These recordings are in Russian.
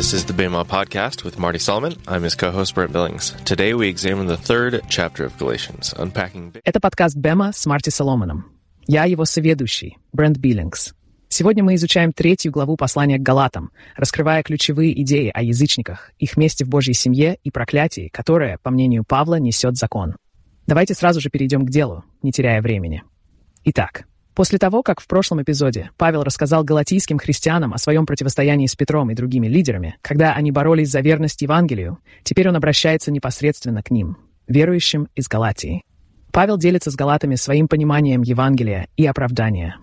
This is the Bema Podcast with Marty Solomon. I'm his co-host Brent Billings. Today we examine the third chapter of Galatians, unpacking... Это подкаст Бема с Марти Соломоном. Я его соведущий, Брент Биллингс. Сегодня мы изучаем третью главу послания к Галатам, раскрывая ключевые идеи о язычниках, их месте в Божьей семье и проклятии, которое, по мнению Павла, несет закон. Давайте сразу же перейдем к делу, не теряя времени. Итак, после того, как в прошлом эпизоде Павел рассказал галатийским христианам о своем противостоянии с Петром и другими лидерами, когда они боролись за верность Евангелию, теперь он обращается непосредственно к ним, верующим из Галатии. Павел делится с галатами своим пониманием Евангелия и оправдания.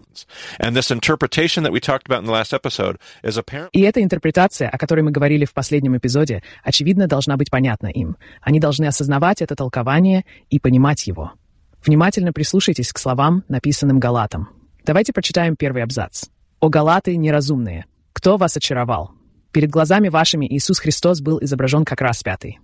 И эта интерпретация, о которой мы говорили в последнем эпизоде, очевидно, должна быть понятна им. Они должны осознавать это толкование и понимать его. Внимательно прислушайтесь к словам, написанным Галатам. Давайте прочитаем первый абзац. «О Галаты неразумные! Кто вас очаровал? Перед глазами вашими Иисус Христос был изображен как распятый.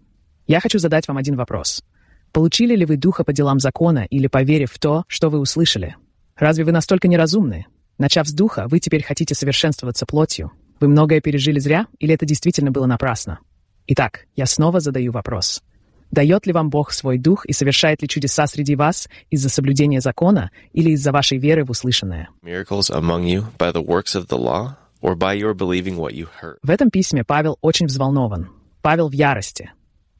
Я хочу задать вам один вопрос. Получили ли вы духа по делам закона или поверив в то, что вы услышали? Разве вы настолько неразумны? Начав с духа, вы теперь хотите совершенствоваться плотью. Вы многое пережили зря или это действительно было напрасно? Итак, я снова задаю вопрос. Дает ли вам Бог свой дух и совершает ли чудеса среди вас из-за соблюдения закона или из-за вашей веры в услышанное? В этом письме Павел очень взволнован. Павел в ярости.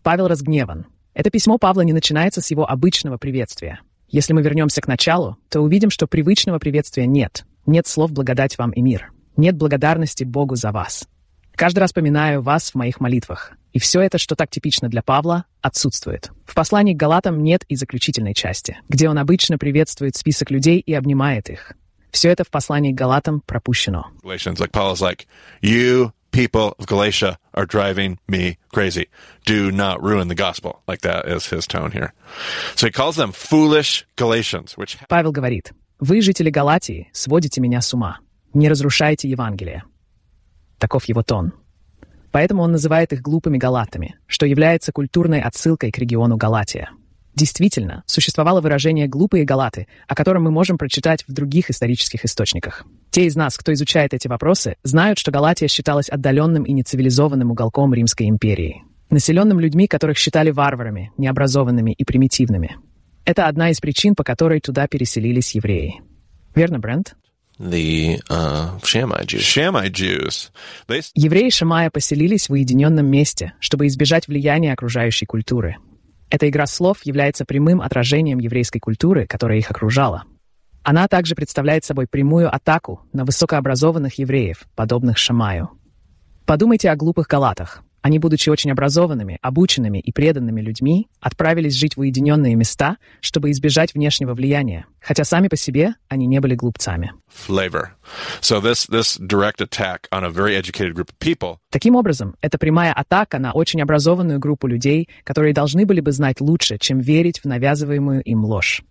Павел разгневан. Это письмо Павла не начинается с его обычного приветствия. Если мы вернемся к началу, то увидим, что привычного приветствия нет. Нет слов «благодать вам и мир». Нет благодарности Богу за вас. Каждый раз поминаю вас в моих молитвах. И все это, что так типично для Павла, отсутствует. В послании к Галатам нет и заключительной части, где он обычно приветствует список людей и обнимает их. Все это в послании к Галатам пропущено. Galatians, like Paul is like, you people of Galatia are driving me crazy. Do not ruin the gospel. Like that is his tone here. So he calls them foolish Galatians, which Павел говорит, «Вы, жители Галатии, сводите меня с ума. Не разрушайте Евангелие». Таков его тон. Поэтому он называет их глупыми галатами, что является культурной отсылкой к региону Галатия. Действительно, существовало выражение «глупые галаты», о котором мы можем прочитать в других исторических источниках. Те из нас, кто изучает эти вопросы, знают, что Галатия считалась отдаленным и нецивилизованным уголком Римской империи, населенным людьми, которых считали варварами, необразованными и примитивными. Это одна из причин, по которой туда переселились евреи. Верно, Брент? The uh, Shammai Jews. Shammai Jews, they Евреи Шамая поселились в уединенном месте, чтобы избежать влияния окружающей культуры. Эта игра слов является прямым отражением еврейской культуры, которая их окружала. Она также представляет собой прямую атаку на высокообразованных евреев, подобных Шамаю. Подумайте о глупых галатах. Они, будучи очень образованными, обученными и преданными людьми, отправились жить в уединенные места, чтобы избежать внешнего влияния, хотя сами по себе они не были глупцами. flavor. So this this direct attack on a very educated group of people Таким образом, это прямая атака на очень образованную группу людей, которые должны были бы знать лучше, чем верить в навязываемую им ложь.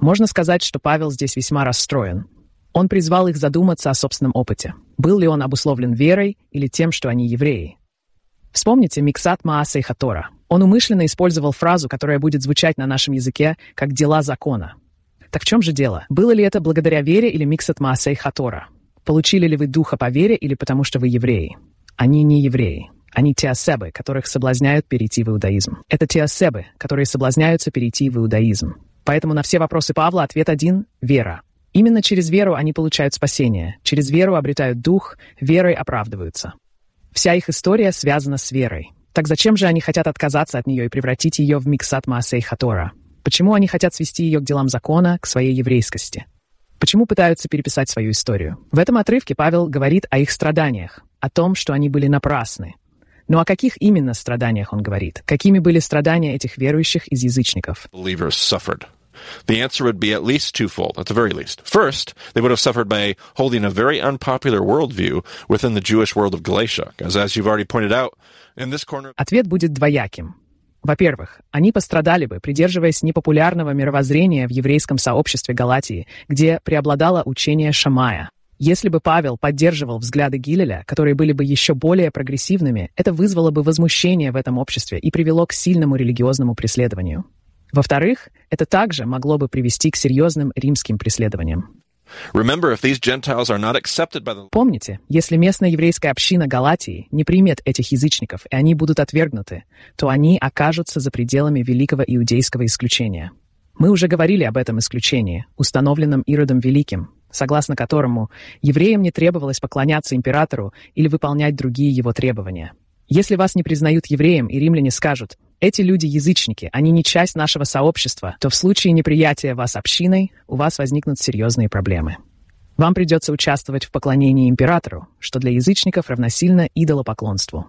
Можно сказать, что Павел здесь весьма расстроен. Он призвал их задуматься о собственном опыте. Был ли он обусловлен верой или тем, что они евреи? Вспомните Миксат Мааса и Хатора. Он умышленно использовал фразу, которая будет звучать на нашем языке как «дела закона». Так в чем же дело? Было ли это благодаря вере или Миксат Мааса и Хатора? Получили ли вы духа по вере или потому что вы евреи? Они не евреи. Они теосебы, которых соблазняют перейти в иудаизм. Это теосебы, которые соблазняются перейти в иудаизм. Поэтому на все вопросы Павла ответ один — вера. Именно через веру они получают спасение. Через веру обретают дух, верой оправдываются. Вся их история связана с верой. Так зачем же они хотят отказаться от нее и превратить ее в миксат Маасей Хатора? Почему они хотят свести ее к делам закона, к своей еврейскости? Почему пытаются переписать свою историю? В этом отрывке Павел говорит о их страданиях, о том, что они были напрасны. Но о каких именно страданиях он говорит? Какими были страдания этих верующих из язычников? The answer would be at least twofold, at the very least. First, they would have suffered by holding a very unpopular worldview within the Jewish world of Galatia. Because as you've already pointed out, in this corner, Ответ будет двояким. Во-первых, они пострадали бы, придерживаясь непопулярного мировоззрения в еврейском сообществе Галатии, где преобладало учение Шамая. Если бы Павел поддерживал взгляды Гилеля, которые были бы еще более прогрессивными, это вызвало бы возмущение в этом обществе и привело к сильному религиозному преследованию. Во-вторых, это также могло бы привести к серьезным римским преследованиям. Помните, если местная еврейская община Галатии не примет этих язычников, и они будут отвергнуты, то они окажутся за пределами великого иудейского исключения. Мы уже говорили об этом исключении, установленном Иродом Великим, согласно которому евреям не требовалось поклоняться императору или выполнять другие его требования. Если вас не признают евреем, и римляне скажут «эти люди язычники, они не часть нашего сообщества», то в случае неприятия вас общиной у вас возникнут серьезные проблемы. Вам придется участвовать в поклонении императору, что для язычников равносильно идолопоклонству.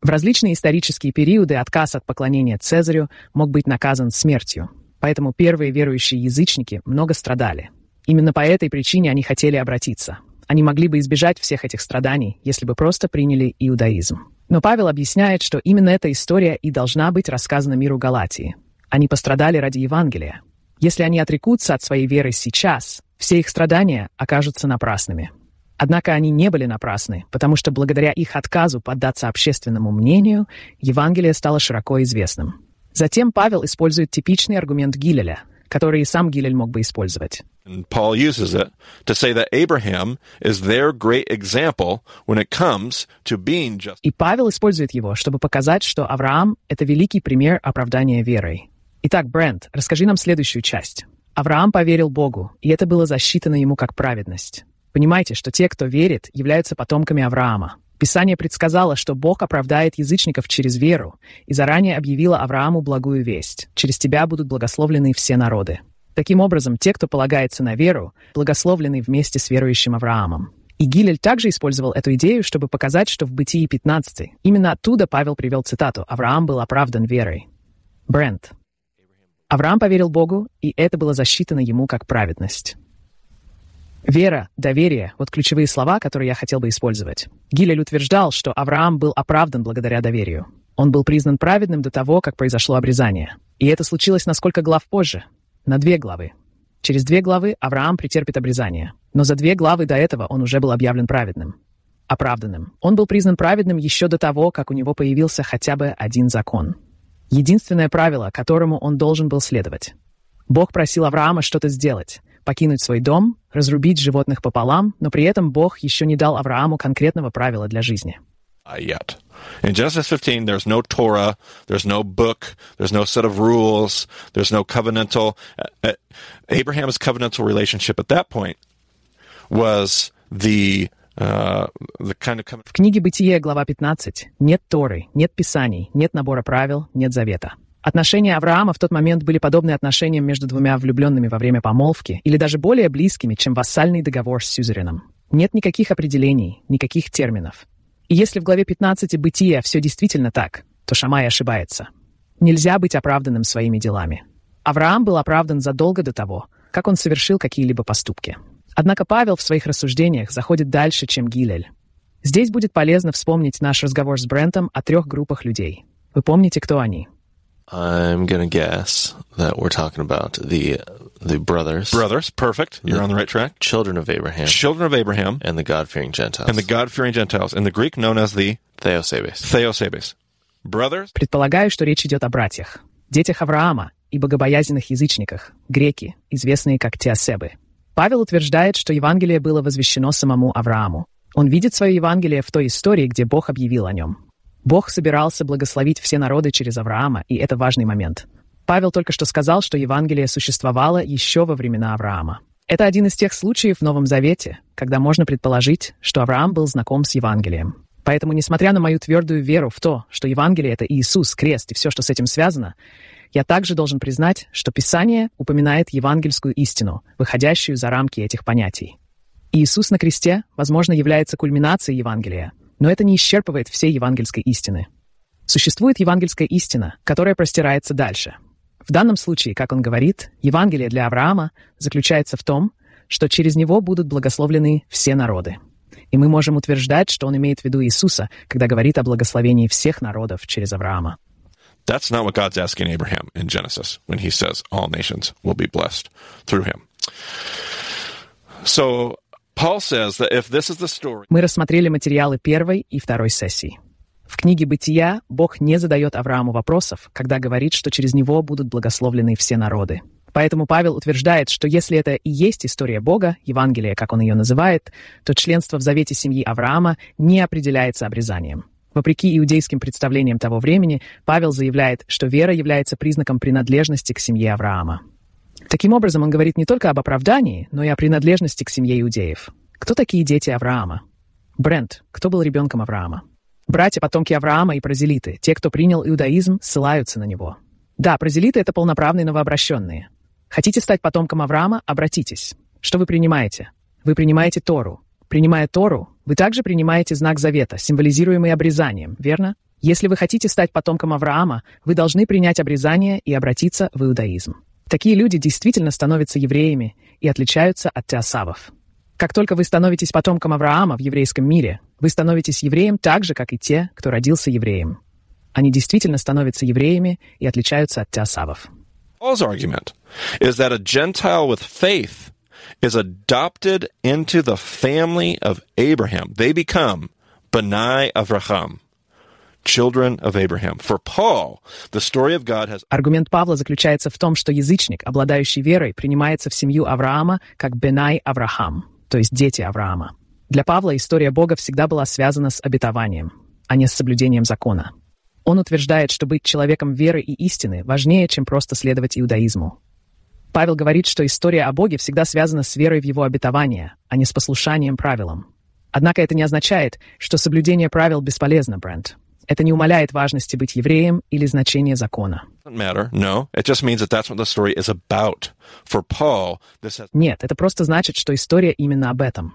В различные исторические периоды отказ от поклонения Цезарю мог быть наказан смертью, поэтому первые верующие язычники много страдали. Именно по этой причине они хотели обратиться. Они могли бы избежать всех этих страданий, если бы просто приняли иудаизм. Но Павел объясняет, что именно эта история и должна быть рассказана миру Галатии. Они пострадали ради Евангелия. Если они отрекутся от своей веры сейчас, все их страдания окажутся напрасными. Однако они не были напрасны, потому что благодаря их отказу поддаться общественному мнению, Евангелие стало широко известным. Затем Павел использует типичный аргумент Гилеля, который и сам Гилель мог бы использовать. And Paul uses it to say that Abraham is their great example when it comes to being just. И Павел использует его, чтобы показать, что Авраам — это великий пример оправдания верой. Итак, Брент, расскажи нам следующую часть. Авраам поверил Богу, и это было засчитано ему как праведность. Понимаете, что те, кто верит, являются потомками Авраама. Писание предсказало, что Бог оправдает язычников через веру, и заранее объявило Аврааму благую весть. Через тебя будут благословлены все народы. Таким образом, те, кто полагается на веру, благословлены вместе с верующим Авраамом. И Гилель также использовал эту идею, чтобы показать, что в Бытии 15 именно оттуда Павел привел цитату «Авраам был оправдан верой». Брент. Авраам поверил Богу, и это было засчитано ему как праведность. Вера, доверие — вот ключевые слова, которые я хотел бы использовать. Гилель утверждал, что Авраам был оправдан благодаря доверию. Он был признан праведным до того, как произошло обрезание. И это случилось на сколько глав позже? на две главы. Через две главы Авраам претерпит обрезание. Но за две главы до этого он уже был объявлен праведным. Оправданным. Он был признан праведным еще до того, как у него появился хотя бы один закон. Единственное правило, которому он должен был следовать. Бог просил Авраама что-то сделать, покинуть свой дом, разрубить животных пополам, но при этом Бог еще не дал Аврааму конкретного правила для жизни. yet. In Genesis 15, there's no Torah, there's no book, there's no set of rules, there's no covenantal. Uh, uh, Abraham's covenantal relationship at that point was the uh, the kind of covenant. В книге «Бытие», глава 15, нет Торы, нет Писаний, нет набора правил, нет завета. Отношения Авраама в тот момент были подобны отношениям между двумя влюбленными во время помолвки или даже более близкими, чем вассальный договор с сюзереном. Нет никаких определений, никаких терминов. И если в главе 15 «Бытия» все действительно так, то Шамай ошибается. Нельзя быть оправданным своими делами. Авраам был оправдан задолго до того, как он совершил какие-либо поступки. Однако Павел в своих рассуждениях заходит дальше, чем Гилель. Здесь будет полезно вспомнить наш разговор с Брентом о трех группах людей. Вы помните, кто они? I'm gonna guess that we're talking about the the brothers, Brothers, perfect. You're on the right track. children of Abraham, Children of Abraham and the God-fearing Gentiles, and the God fearing Gentiles. In the Greek, known as the Theosebes. Theosebes. Brothers, Предполагаю, что речь идет о братьях, детях Авраама и богобоязненных язычниках, греки, известные как теосебы. Павел утверждает, что Евангелие было возвещено самому Аврааму. Он видит свое Евангелие в той истории, где Бог объявил о нем. Бог собирался благословить все народы через Авраама, и это важный момент. Павел только что сказал, что Евангелие существовало еще во времена Авраама. Это один из тех случаев в Новом Завете, когда можно предположить, что Авраам был знаком с Евангелием. Поэтому, несмотря на мою твердую веру в то, что Евангелие — это Иисус, крест и все, что с этим связано, я также должен признать, что Писание упоминает евангельскую истину, выходящую за рамки этих понятий. Иисус на кресте, возможно, является кульминацией Евангелия, но это не исчерпывает всей евангельской истины. Существует евангельская истина, которая простирается дальше. В данном случае, как он говорит, Евангелие для Авраама заключается в том, что через него будут благословлены все народы. И мы можем утверждать, что он имеет в виду Иисуса, когда говорит о благословении всех народов через Авраама. that's not what God's asking Abraham in Genesis when he says all nations will be blessed through him. So Мы рассмотрели материалы первой и второй сессии. В книге «Бытия» Бог не задает Аврааму вопросов, когда говорит, что через него будут благословлены все народы. Поэтому Павел утверждает, что если это и есть история Бога, Евангелие, как он ее называет, то членство в завете семьи Авраама не определяется обрезанием. Вопреки иудейским представлениям того времени, Павел заявляет, что вера является признаком принадлежности к семье Авраама. Таким образом, он говорит не только об оправдании, но и о принадлежности к семье иудеев. Кто такие дети Авраама? Брент, кто был ребенком Авраама? Братья, потомки Авраама и прозелиты, те, кто принял иудаизм, ссылаются на него. Да, прозелиты — это полноправные новообращенные. Хотите стать потомком Авраама? Обратитесь. Что вы принимаете? Вы принимаете Тору. Принимая Тору, вы также принимаете знак завета, символизируемый обрезанием, верно? Если вы хотите стать потомком Авраама, вы должны принять обрезание и обратиться в иудаизм. Такие люди действительно становятся евреями и отличаются от теосавов. Как только вы становитесь потомком Авраама в еврейском мире, вы становитесь евреем так же, как и те, кто родился евреем. Они действительно становятся евреями и отличаются от теосавов. Paul's argument is that a Gentile with faith is adopted into the family of Abraham. They become Benai Avraham, children of Abraham. For Paul, the story of God has... Аргумент Павла заключается в том, что язычник, обладающий верой, принимается в семью Авраама как Бенай Авраам, то есть дети Авраама. Для Павла история Бога всегда была связана с обетованием, а не с соблюдением закона. Он утверждает, что быть человеком веры и истины важнее, чем просто следовать иудаизму. Павел говорит, что история о Боге всегда связана с верой в его обетование, а не с послушанием правилам. Однако это не означает, что соблюдение правил бесполезно, Брент. Это не умаляет важности быть евреем или значения закона. Нет, это просто значит, что история именно об этом.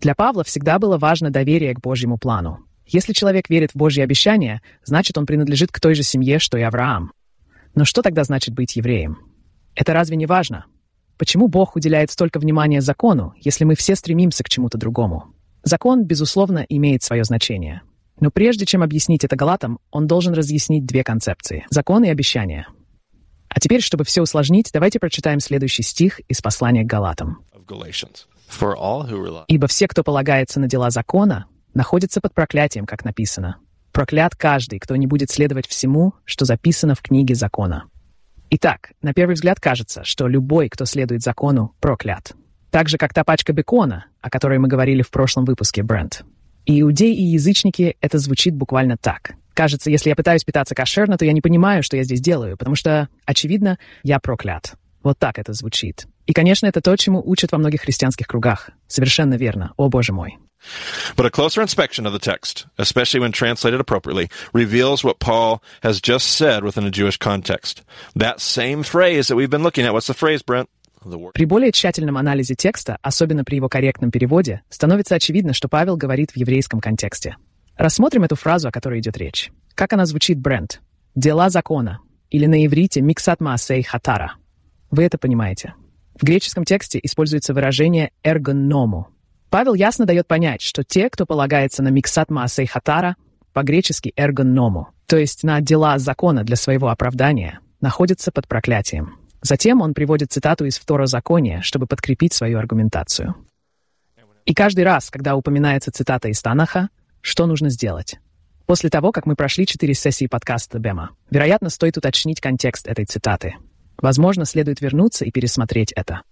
Для Павла всегда было важно доверие к Божьему плану. Если человек верит в Божьи обещания, значит, он принадлежит к той же семье, что и Авраам. Но что тогда значит быть евреем? Это разве не важно? Почему Бог уделяет столько внимания закону, если мы все стремимся к чему-то другому? Закон, безусловно, имеет свое значение. Но прежде чем объяснить это галатам, он должен разъяснить две концепции – закон и обещания. А теперь, чтобы все усложнить, давайте прочитаем следующий стих из послания к галатам. «Ибо все, кто полагается на дела закона, находится под проклятием, как написано. Проклят каждый, кто не будет следовать всему, что записано в книге закона. Итак, на первый взгляд кажется, что любой, кто следует закону, проклят. Так же, как та пачка бекона, о которой мы говорили в прошлом выпуске, Брент. И иудеи и язычники это звучит буквально так. Кажется, если я пытаюсь питаться кошерно, то я не понимаю, что я здесь делаю, потому что, очевидно, я проклят. Вот так это звучит. И, конечно, это то, чему учат во многих христианских кругах. Совершенно верно. О, Боже мой. But a closer inspection of the text, especially when translated appropriately, reveals what Paul has just said within a Jewish context. That same phrase that we've been looking at. What's the phrase, Brent? При более тщательном анализе текста, особенно при его корректном переводе, становится очевидно, что Павел говорит в еврейском контексте. Рассмотрим эту фразу, о которой идет речь. Как она звучит, Брент? «Дела закона» или на иврите «миксат маасей хатара». Вы это понимаете. В греческом тексте используется выражение «эргоному», Павел ясно дает понять, что те, кто полагается на миксат маасей хатара, по-гречески эргон ному, то есть на дела закона для своего оправдания, находятся под проклятием. Затем он приводит цитату из второзакония, чтобы подкрепить свою аргументацию. И каждый раз, когда упоминается цитата из Танаха, что нужно сделать? После того, как мы прошли четыре сессии подкаста Бема, вероятно, стоит уточнить контекст этой цитаты. Возможно, следует вернуться и пересмотреть это.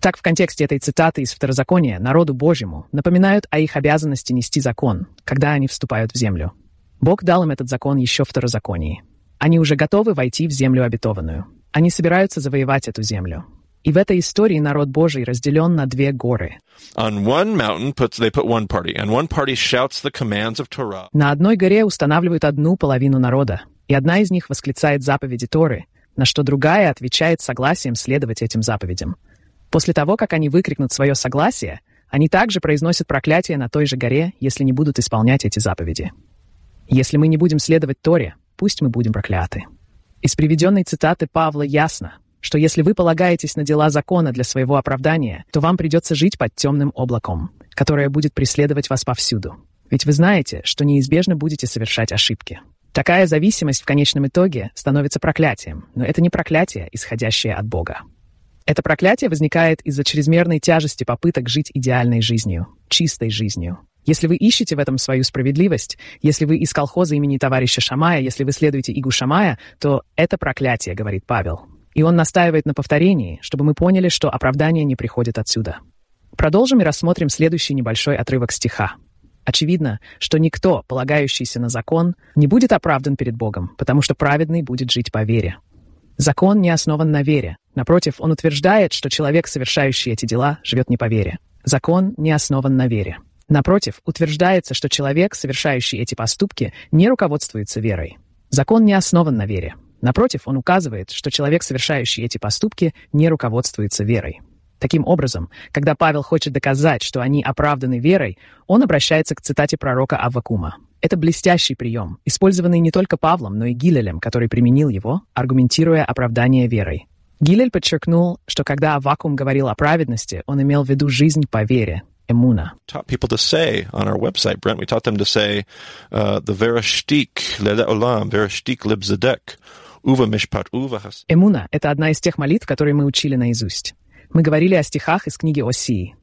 Так, в контексте этой цитаты из Второзакония народу Божьему напоминают о их обязанности нести закон, когда они вступают в землю. Бог дал им этот закон еще в Второзаконии. Они уже готовы войти в землю обетованную. Они собираются завоевать эту землю. И в этой истории народ Божий разделен на две горы. На одной горе устанавливают одну половину народа, и одна из них восклицает заповеди Торы, на что другая отвечает согласием следовать этим заповедям – После того, как они выкрикнут свое согласие, они также произносят проклятие на той же горе, если не будут исполнять эти заповеди. Если мы не будем следовать Торе, пусть мы будем прокляты. Из приведенной цитаты Павла ясно, что если вы полагаетесь на дела закона для своего оправдания, то вам придется жить под темным облаком, которое будет преследовать вас повсюду. Ведь вы знаете, что неизбежно будете совершать ошибки. Такая зависимость в конечном итоге становится проклятием, но это не проклятие, исходящее от Бога. Это проклятие возникает из-за чрезмерной тяжести попыток жить идеальной жизнью, чистой жизнью. Если вы ищете в этом свою справедливость, если вы из колхоза имени товарища Шамая, если вы следуете Игу Шамая, то это проклятие, говорит Павел. И он настаивает на повторении, чтобы мы поняли, что оправдание не приходит отсюда. Продолжим и рассмотрим следующий небольшой отрывок стиха. Очевидно, что никто, полагающийся на закон, не будет оправдан перед Богом, потому что праведный будет жить по вере. Закон не основан на вере. Напротив, он утверждает, что человек, совершающий эти дела, живет не по вере. Закон не основан на вере. Напротив, утверждается, что человек, совершающий эти поступки, не руководствуется верой. Закон не основан на вере. Напротив, он указывает, что человек, совершающий эти поступки, не руководствуется верой. Таким образом, когда Павел хочет доказать, что они оправданы верой, он обращается к цитате пророка Аввакума. Это блестящий прием, использованный не только Павлом, но и Гилелем, который применил его, аргументируя оправдание верой. Гилель подчеркнул, что когда Аввакум говорил о праведности, он имел в виду жизнь по вере, эмуна. Taught people to say on our website, Brent, we taught them to say uh, the verashtik lele olam, verashtik lib zedek, uva mishpat uva has. Эмуна — это одна из тех молитв, которые мы учили наизусть. Мы говорили о стихах из книги Осии.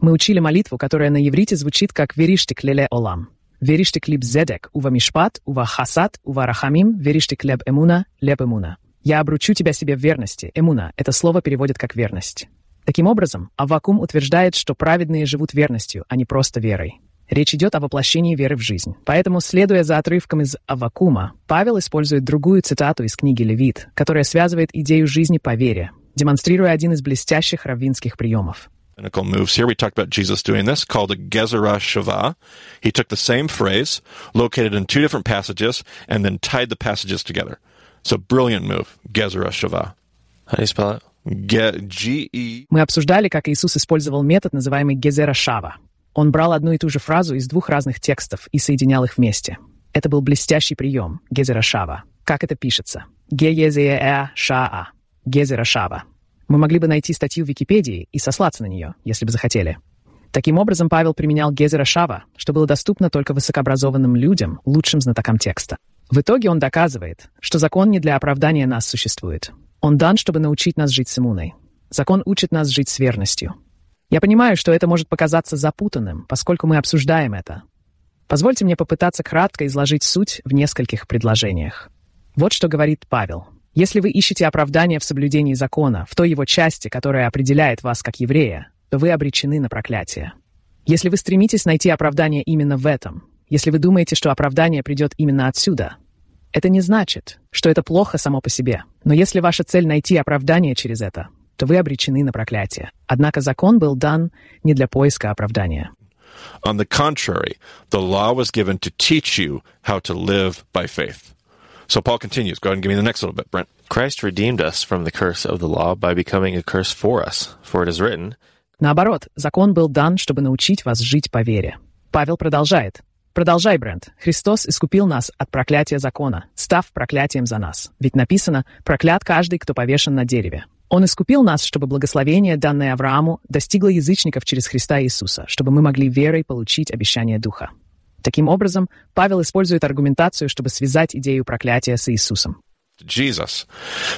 Мы учили молитву, которая на иврите звучит как «Вериштик леле олам». «Вериштик либ зедек, ува мишпат, ува хасат, ува рахамим, вериштик леб эмуна, леб эмуна». «Я обручу тебя себе в верности». Эмуна — это слово переводит как «верность». Таким образом, Аввакум утверждает, что праведные живут верностью, а не просто верой. Речь идет о воплощении веры в жизнь. Поэтому, следуя за отрывком из Аввакума, Павел использует другую цитату из книги Левит, которая связывает идею жизни по вере, демонстрируя один из блестящих раввинских приемов. Rabbinical moves here. We talked about Jesus doing this, called a Gezerah Shava. He took the same phrase, located in two different passages, and then tied the passages together. So brilliant move, Gezerah. How do you spell it? G-E Мы обсуждали, как Иисус использовал метод, называемый Гезера Шава. Он брал одну и ту же фразу из двух разных текстов и соединял их вместе. Это был блестящий прием Гезера Шава. Как это пишется? Ге-е-зе-э ша-а. Гезера Шава. Мы могли бы найти статью в Википедии и сослаться на нее, если бы захотели. Таким образом, Павел применял Гезера Шава, что было доступно только высокообразованным людям, лучшим знатокам текста. В итоге он доказывает, что закон не для оправдания нас существует. Он дан, чтобы научить нас жить с иммуной. Закон учит нас жить с верностью. Я понимаю, что это может показаться запутанным, поскольку мы обсуждаем это. Позвольте мне попытаться кратко изложить суть в нескольких предложениях. Вот что говорит Павел. Если вы ищете оправдание в соблюдении закона, в той его части, которая определяет вас как еврея, то вы обречены на проклятие. Если вы стремитесь найти оправдание именно в этом, если вы думаете, что оправдание придет именно отсюда, это не значит, что это плохо само по себе. Но если ваша цель найти оправдание через это, то вы обречены на проклятие. Однако закон был дан не для поиска оправдания. On the contrary, the law was given to teach you how to live by faith. So Paul continues. Go ahead and give me the next little bit, Brent. Christ redeemed us from the curse of the law by becoming a curse for us. For it is written, Наоборот, закон был дан, чтобы научить вас жить по вере. Павел продолжает. Продолжай, Брент. Христос искупил нас от проклятия закона, став проклятием за нас. Ведь написано «проклят каждый, кто повешен на дереве». Он искупил нас, чтобы благословение, данное Аврааму, достигло язычников через Христа Иисуса, чтобы мы могли верой получить обещание Духа. Таким образом, Павел использует аргументацию, чтобы связать идею проклятия с Иисусом. Jesus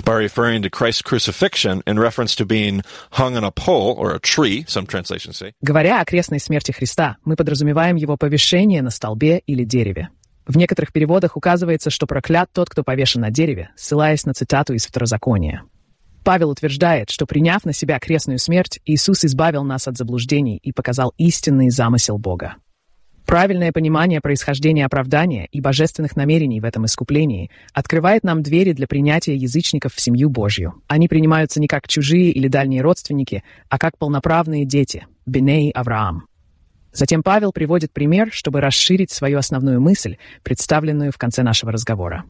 by referring to Christ's crucifixion in reference to being hung on a pole or a tree, some translations say, Говоря о крестной смерти Христа, мы подразумеваем его повешение на столбе или дереве. В некоторых переводах указывается, что проклят тот, кто повешен на дереве, ссылаясь на цитату из Второзакония. Павел утверждает, что приняв на себя крестную смерть, Иисус избавил нас от заблуждений и показал истинный замысел Бога. Правильное понимание происхождения оправдания и божественных намерений в этом искуплении открывает нам двери для принятия язычников в семью Божью. Они принимаются не как чужие или дальние родственники, а как полноправные дети – Беней Авраам. Затем Павел приводит пример, чтобы расширить свою основную мысль, представленную в конце нашего разговора.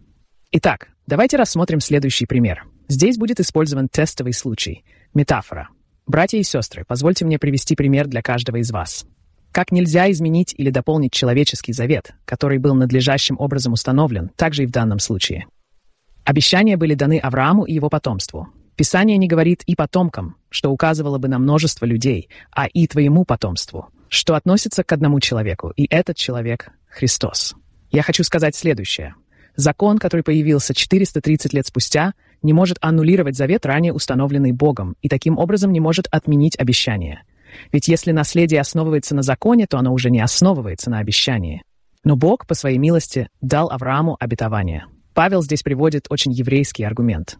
Итак, давайте рассмотрим следующий пример. Здесь будет использован тестовый случай – метафора. Братья и сестры, позвольте мне привести пример для каждого из вас. Как нельзя изменить или дополнить человеческий завет, который был надлежащим образом установлен, также и в данном случае. Обещания были даны Аврааму и его потомству. Писание не говорит «и потомкам», что указывало бы на множество людей, а «и твоему потомству», что относится к одному человеку, и этот человек — Христос. Я хочу сказать следующее. Закон, который появился 430 лет спустя, не может аннулировать завет, ранее установленный Богом, и таким образом не может отменить обещание. Ведь если наследие основывается на законе, то оно уже не основывается на обещании. Но Бог, по своей милости, дал Аврааму обетование. Павел здесь приводит очень еврейский аргумент.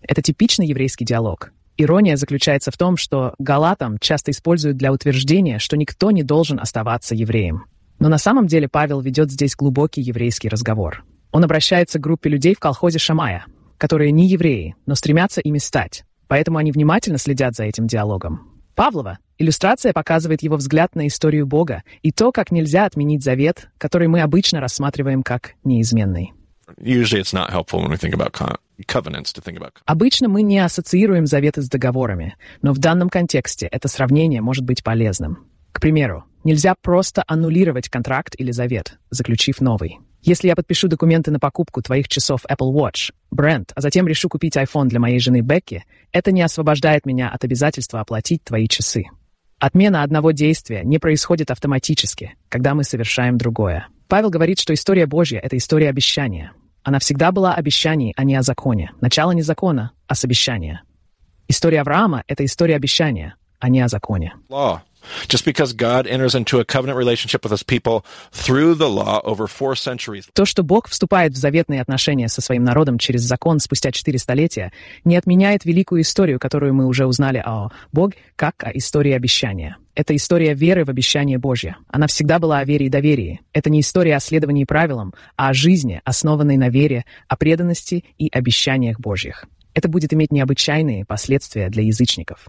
Это типичный еврейский диалог. Ирония заключается в том, что галатам часто используют для утверждения, что никто не должен оставаться евреем. Но на самом деле Павел ведет здесь глубокий еврейский разговор. Он обращается к группе людей в колхозе Шамая, которые не евреи, но стремятся ими стать. Поэтому они внимательно следят за этим диалогом. Павлова иллюстрация показывает его взгляд на историю Бога и то, как нельзя отменить завет, который мы обычно рассматриваем как неизменный. Обычно мы не ассоциируем заветы с договорами, но в данном контексте это сравнение может быть полезным. К примеру, нельзя просто аннулировать контракт или завет, заключив новый. Если я подпишу документы на покупку твоих часов Apple Watch, бренд, а затем решу купить iPhone для моей жены Бекки, это не освобождает меня от обязательства оплатить твои часы. Отмена одного действия не происходит автоматически, когда мы совершаем другое. Павел говорит, что история Божья — это история обещания. Она всегда была обещаний, а не о законе. Начало не закона, а с обещания. История Авраама — это история обещания, а не о законе. Law. То, что Бог вступает в заветные отношения со своим народом через закон спустя четыре столетия, не отменяет великую историю, которую мы уже узнали о Боге, как о истории обещания. Это история веры в обещание Божье. Она всегда была о вере и доверии. Это не история о следовании правилам, а о жизни, основанной на вере, о преданности и обещаниях Божьих. Это будет иметь необычайные последствия для язычников.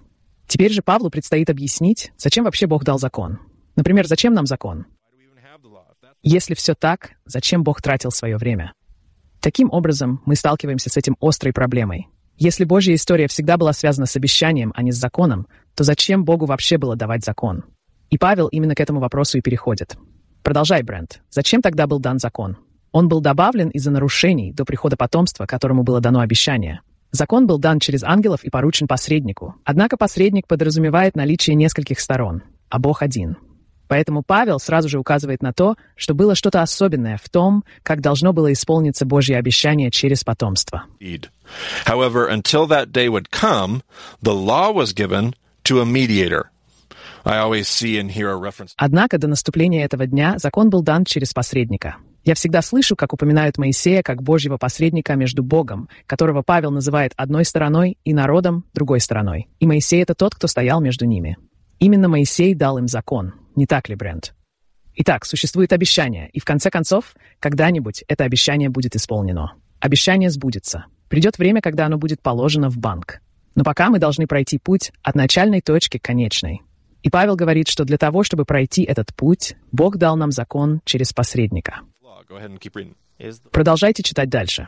Теперь же Павлу предстоит объяснить, зачем вообще Бог дал закон. Например, зачем нам закон? Если все так, зачем Бог тратил свое время? Таким образом, мы сталкиваемся с этим острой проблемой. Если Божья история всегда была связана с обещанием, а не с законом, то зачем Богу вообще было давать закон? И Павел именно к этому вопросу и переходит. Продолжай, Брент. Зачем тогда был дан закон? Он был добавлен из-за нарушений до прихода потомства, которому было дано обещание. Закон был дан через ангелов и поручен посреднику. Однако посредник подразумевает наличие нескольких сторон, а Бог один. Поэтому Павел сразу же указывает на то, что было что-то особенное в том, как должно было исполниться Божье обещание через потомство. However, until that day would come, the law was given to a mediator. I always see and hear a reference. Однако до наступления этого дня закон был дан через посредника. Я всегда слышу, как упоминают Моисея как Божьего посредника между Богом, которого Павел называет одной стороной, и народом — другой стороной. И Моисей — это тот, кто стоял между ними. Именно Моисей дал им закон, не так ли, Брент? Итак, существует обещание, и в конце концов, когда-нибудь это обещание будет исполнено. Обещание сбудется. Придет время, когда оно будет положено в банк. Но пока мы должны пройти путь от начальной точки к конечной. И Павел говорит, что для того, чтобы пройти этот путь, Бог дал нам закон через посредника. Продолжайте читать дальше.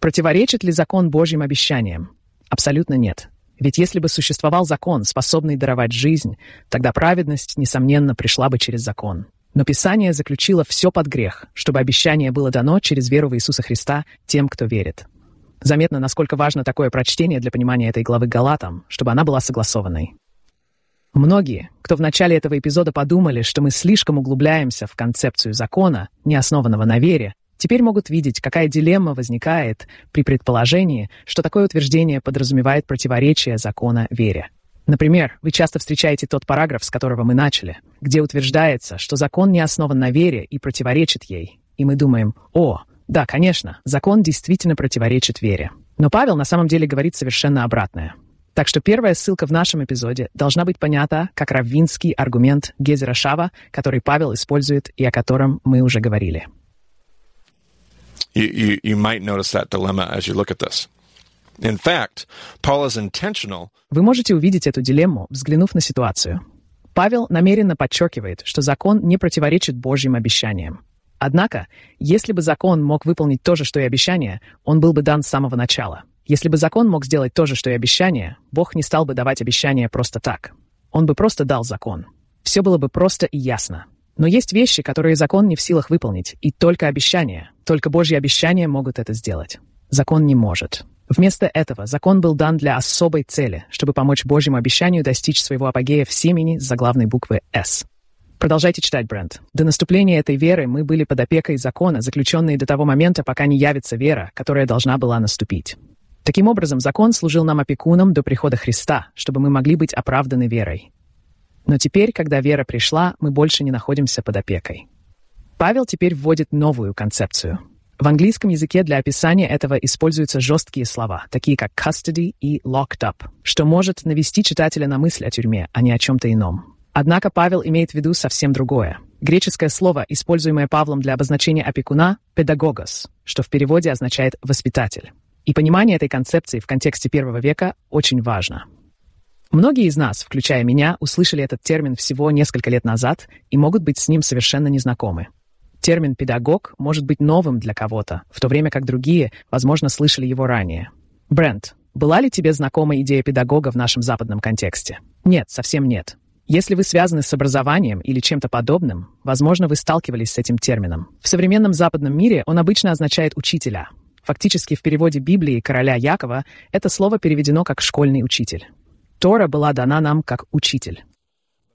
Противоречит ли закон Божьим обещаниям? Абсолютно нет. Ведь если бы существовал закон, способный даровать жизнь, тогда праведность, несомненно, пришла бы через закон. Но Писание заключило все под грех, чтобы обещание было дано через веру в Иисуса Христа тем, кто верит. Заметно, насколько важно такое прочтение для понимания этой главы Галатам, чтобы она была согласованной. Многие, кто в начале этого эпизода подумали, что мы слишком углубляемся в концепцию закона, не основанного на вере, теперь могут видеть, какая дилемма возникает при предположении, что такое утверждение подразумевает противоречие закона вере. Например, вы часто встречаете тот параграф, с которого мы начали, где утверждается, что закон не основан на вере и противоречит ей. И мы думаем, о, да, конечно, закон действительно противоречит вере. Но Павел на самом деле говорит совершенно обратное. Так что первая ссылка в нашем эпизоде должна быть понята как раввинский аргумент Гезера Шава, который Павел использует и о котором мы уже говорили. You, you, you might notice that dilemma as you look at this. In fact, Paul is intentional. Вы можете увидеть эту дилемму, взглянув на ситуацию. Павел намеренно подчеркивает, что закон не противоречит Божьим обещаниям. Однако, если бы закон мог выполнить то же, что и обещание, он был бы дан с самого начала — если бы закон мог сделать то же, что и обещание, Бог не стал бы давать обещания просто так. Он бы просто дал закон. Все было бы просто и ясно. Но есть вещи, которые закон не в силах выполнить, и только обещания, только Божьи обещания могут это сделать. Закон не может. Вместо этого закон был дан для особой цели, чтобы помочь Божьему обещанию достичь своего апогея в семени с заглавной буквы «С». Продолжайте читать, Брент. До наступления этой веры мы были под опекой закона, заключенные до того момента, пока не явится вера, которая должна была наступить. Таким образом, закон служил нам опекуном до прихода Христа, чтобы мы могли быть оправданы верой. Но теперь, когда вера пришла, мы больше не находимся под опекой. Павел теперь вводит новую концепцию. В английском языке для описания этого используются жесткие слова, такие как custody и locked up, что может навести читателя на мысль о тюрьме, а не о чем-то ином. Однако Павел имеет в виду совсем другое. Греческое слово, используемое Павлом для обозначения опекуна – «педагогос», что в переводе означает «воспитатель». И понимание этой концепции в контексте первого века очень важно. Многие из нас, включая меня, услышали этот термин всего несколько лет назад и могут быть с ним совершенно незнакомы. Термин «педагог» может быть новым для кого-то, в то время как другие, возможно, слышали его ранее. Брент, была ли тебе знакома идея педагога в нашем западном контексте? Нет, совсем нет. Если вы связаны с образованием или чем-то подобным, возможно, вы сталкивались с этим термином. В современном западном мире он обычно означает «учителя». Фактически в переводе Библии короля Якова это слово переведено как «школьный учитель». Тора была дана нам как «учитель».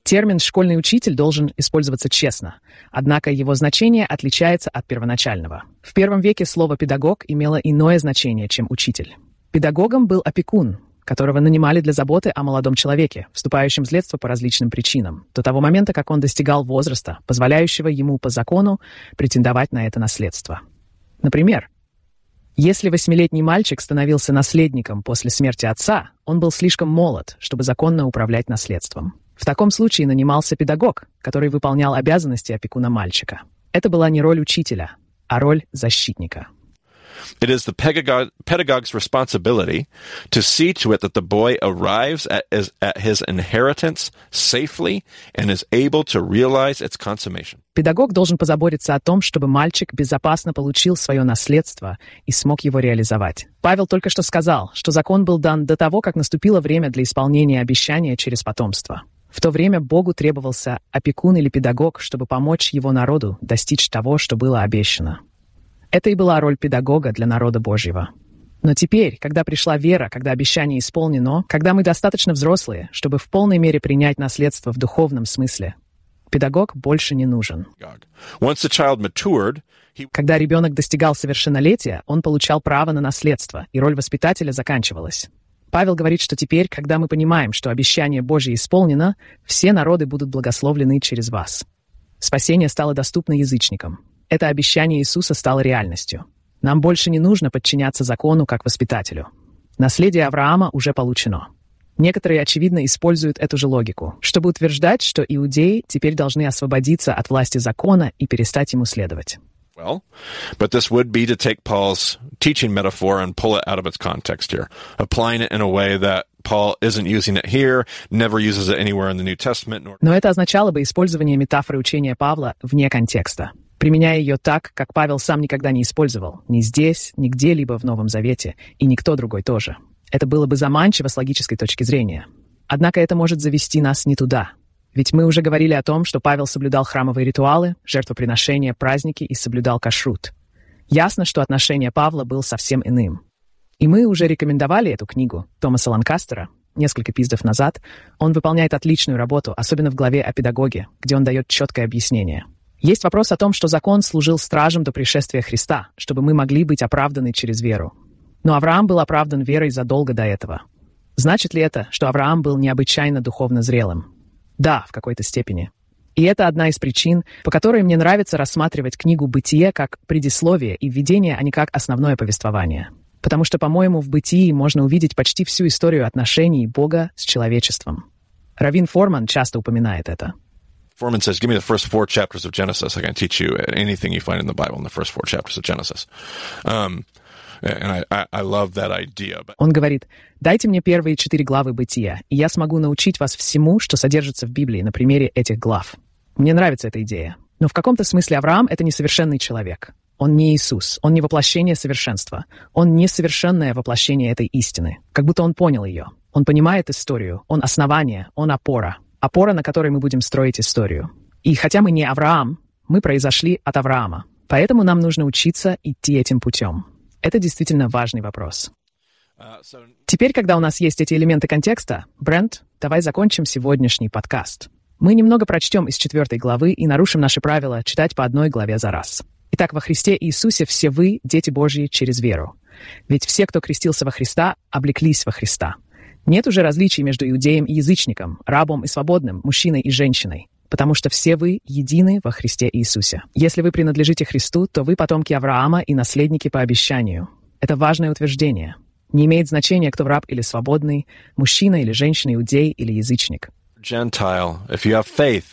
Термин «школьный учитель» должен использоваться честно, однако его значение отличается от первоначального. В первом веке слово «педагог» имело иное значение, чем «учитель». Педагогом был опекун, которого нанимали для заботы о молодом человеке, вступающем в следство по различным причинам, до того момента, как он достигал возраста, позволяющего ему по закону претендовать на это наследство. Например, если восьмилетний мальчик становился наследником после смерти отца, он был слишком молод, чтобы законно управлять наследством. В таком случае нанимался педагог, который выполнял обязанности опекуна мальчика. Это была не роль учителя, а роль защитника. It is the pedagogue, pedagogue's responsibility to see to it that the boy arrives at, at his inheritance safely and is able to realize its consummation. Педагог должен позаботиться о том, чтобы мальчик безопасно получил свое наследство и смог его реализовать. Павел только что сказал, что закон был дан до того, как наступило время для исполнения обещания через потомство. В то время Богу требовался опекун или педагог, чтобы помочь его народу достичь того, что было обещано. Это и была роль педагога для народа Божьего. Но теперь, когда пришла вера, когда обещание исполнено, когда мы достаточно взрослые, чтобы в полной мере принять наследство в духовном смысле, педагог больше не нужен. Когда ребенок достигал совершеннолетия, он получал право на наследство, и роль воспитателя заканчивалась. Павел говорит, что теперь, когда мы понимаем, что обещание Божье исполнено, все народы будут благословлены через вас. Спасение стало доступно язычникам. Это обещание Иисуса стало реальностью. Нам больше не нужно подчиняться закону как воспитателю. Наследие Авраама уже получено. Некоторые, очевидно, используют эту же логику, чтобы утверждать, что иудеи теперь должны освободиться от власти закона и перестать ему следовать. Well, but this would be to take Paul's teaching metaphor and pull it out of its context here, applying it in a way that Paul isn't using it here, never uses it anywhere in the New Testament. Nor... Но это означало бы использование метафоры учения Павла вне контекста, применяя ее так, как Павел сам никогда не использовал, ни здесь, ни где-либо в Новом Завете, и никто другой тоже. Это было бы заманчиво с логической точки зрения. Однако это может завести нас не туда. Ведь мы уже говорили о том, что Павел соблюдал храмовые ритуалы, жертвоприношения, праздники и соблюдал кашрут. Ясно, что отношение Павла было совсем иным. И мы уже рекомендовали эту книгу Томаса Ланкастера несколько пиздов назад. Он выполняет отличную работу, особенно в главе о педагоге, где он дает четкое объяснение — есть вопрос о том, что закон служил стражем до пришествия Христа, чтобы мы могли быть оправданы через веру. Но Авраам был оправдан верой задолго до этого. Значит ли это, что Авраам был необычайно духовно зрелым? Да, в какой-то степени. И это одна из причин, по которой мне нравится рассматривать книгу «Бытие» как предисловие и введение, а не как основное повествование. Потому что, по-моему, в «Бытии» можно увидеть почти всю историю отношений Бога с человечеством. Равин Форман часто упоминает это. Foreman says, "Give me the first four chapters of Genesis. I can teach you anything you find in the Bible in the first four chapters of Genesis." Um, and I, I love that idea. Он говорит, дайте мне первые четыре главы Бытия, и я смогу научить вас всему, что содержится в Библии на примере этих глав. Мне нравится эта идея. Но в каком-то смысле Авраам — это несовершенный человек. Он не Иисус, он не воплощение совершенства. Он не совершенное воплощение этой истины. Как будто он понял ее. Он понимает историю, он основание, он опора опора, на которой мы будем строить историю. И хотя мы не Авраам, мы произошли от Авраама. Поэтому нам нужно учиться идти этим путем. Это действительно важный вопрос. Теперь, когда у нас есть эти элементы контекста, Брент, давай закончим сегодняшний подкаст. Мы немного прочтем из четвертой главы и нарушим наши правила читать по одной главе за раз. Итак, во Христе Иисусе все вы, дети Божьи, через веру. Ведь все, кто крестился во Христа, облеклись во Христа. Нет уже различий между иудеем и язычником, рабом и свободным, мужчиной и женщиной. потому что все вы едины во Христе Иисусе. Если вы принадлежите Христу, то вы потомки Авраама и наследники по обещанию. Это важное утверждение. Не имеет значения, кто раб или свободный, мужчина или женщина, иудей или язычник. Gentile, if you have faith,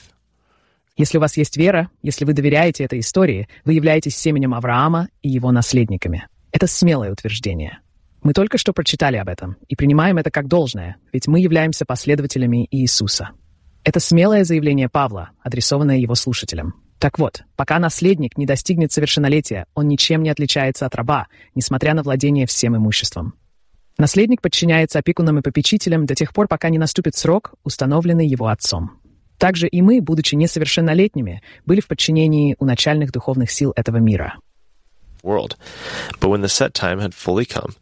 Если у вас есть вера, если вы доверяете этой истории, вы являетесь семенем Авраама и его наследниками. Это смелое утверждение. Мы только что прочитали об этом и принимаем это как должное, ведь мы являемся последователями Иисуса. Это смелое заявление Павла, адресованное его слушателям. Так вот, пока наследник не достигнет совершеннолетия, он ничем не отличается от раба, несмотря на владение всем имуществом. Наследник подчиняется опекунам и попечителям до тех пор, пока не наступит срок, установленный его отцом. Также и мы, будучи несовершеннолетними, были в подчинении у начальных духовных сил этого мира. world. But when the set time had fully come,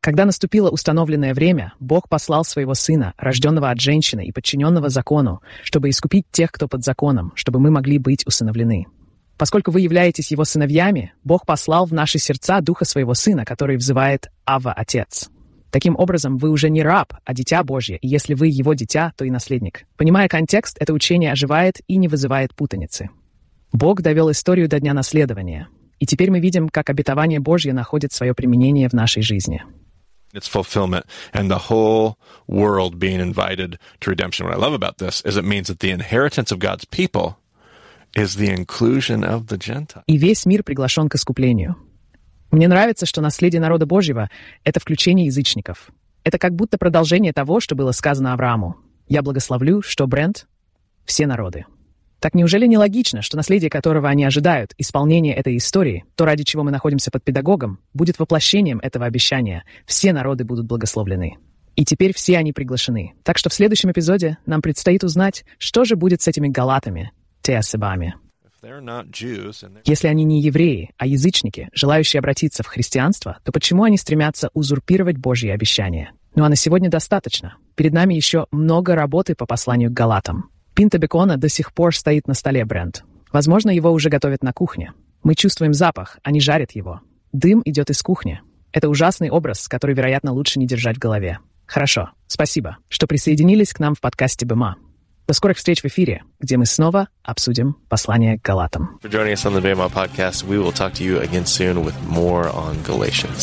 Когда наступило установленное время, Бог послал своего сына, рожденного от женщины и подчиненного закону, чтобы искупить тех, кто под законом, чтобы мы могли быть усыновлены. Поскольку вы являетесь его сыновьями, Бог послал в наши сердца духа своего сына, который взывает «Ава, Отец». Таким образом, вы уже не раб, а дитя Божье, и если вы его дитя, то и наследник. Понимая контекст, это учение оживает и не вызывает путаницы. Бог довел историю до дня наследования, и теперь мы видим, как обетование Божье находит свое применение в нашей жизни. its fulfillment, and the whole world being invited to redemption. What I love about this is it means that the inheritance of God's people is the inclusion of the Gentile. И весь мир приглашен к искуплению. Мне нравится, что наследие народа Божьего — это включение язычников. Это как будто продолжение того, что было сказано Аврааму. «Я благословлю, что Брент — все народы». Так неужели не логично, что наследие которого они ожидают, исполнение этой истории, то, ради чего мы находимся под педагогом, будет воплощением этого обещания. Все народы будут благословлены. И теперь все они приглашены. Так что в следующем эпизоде нам предстоит узнать, что же будет с этими галатами, теосебами. Если они не евреи, а язычники, желающие обратиться в христианство, то почему они стремятся узурпировать Божьи обещания? Ну а на сегодня достаточно. Перед нами еще много работы по посланию к Галатам. Пинта бекона до сих пор стоит на столе, Брент. Возможно, его уже готовят на кухне. Мы чувствуем запах, они жарят его. Дым идет из кухни. Это ужасный образ, который, вероятно, лучше не держать в голове. Хорошо, спасибо, что присоединились к нам в подкасте БМА. До скорых встреч в эфире, где мы снова обсудим послание к Галатам.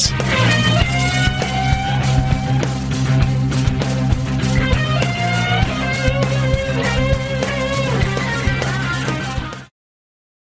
For.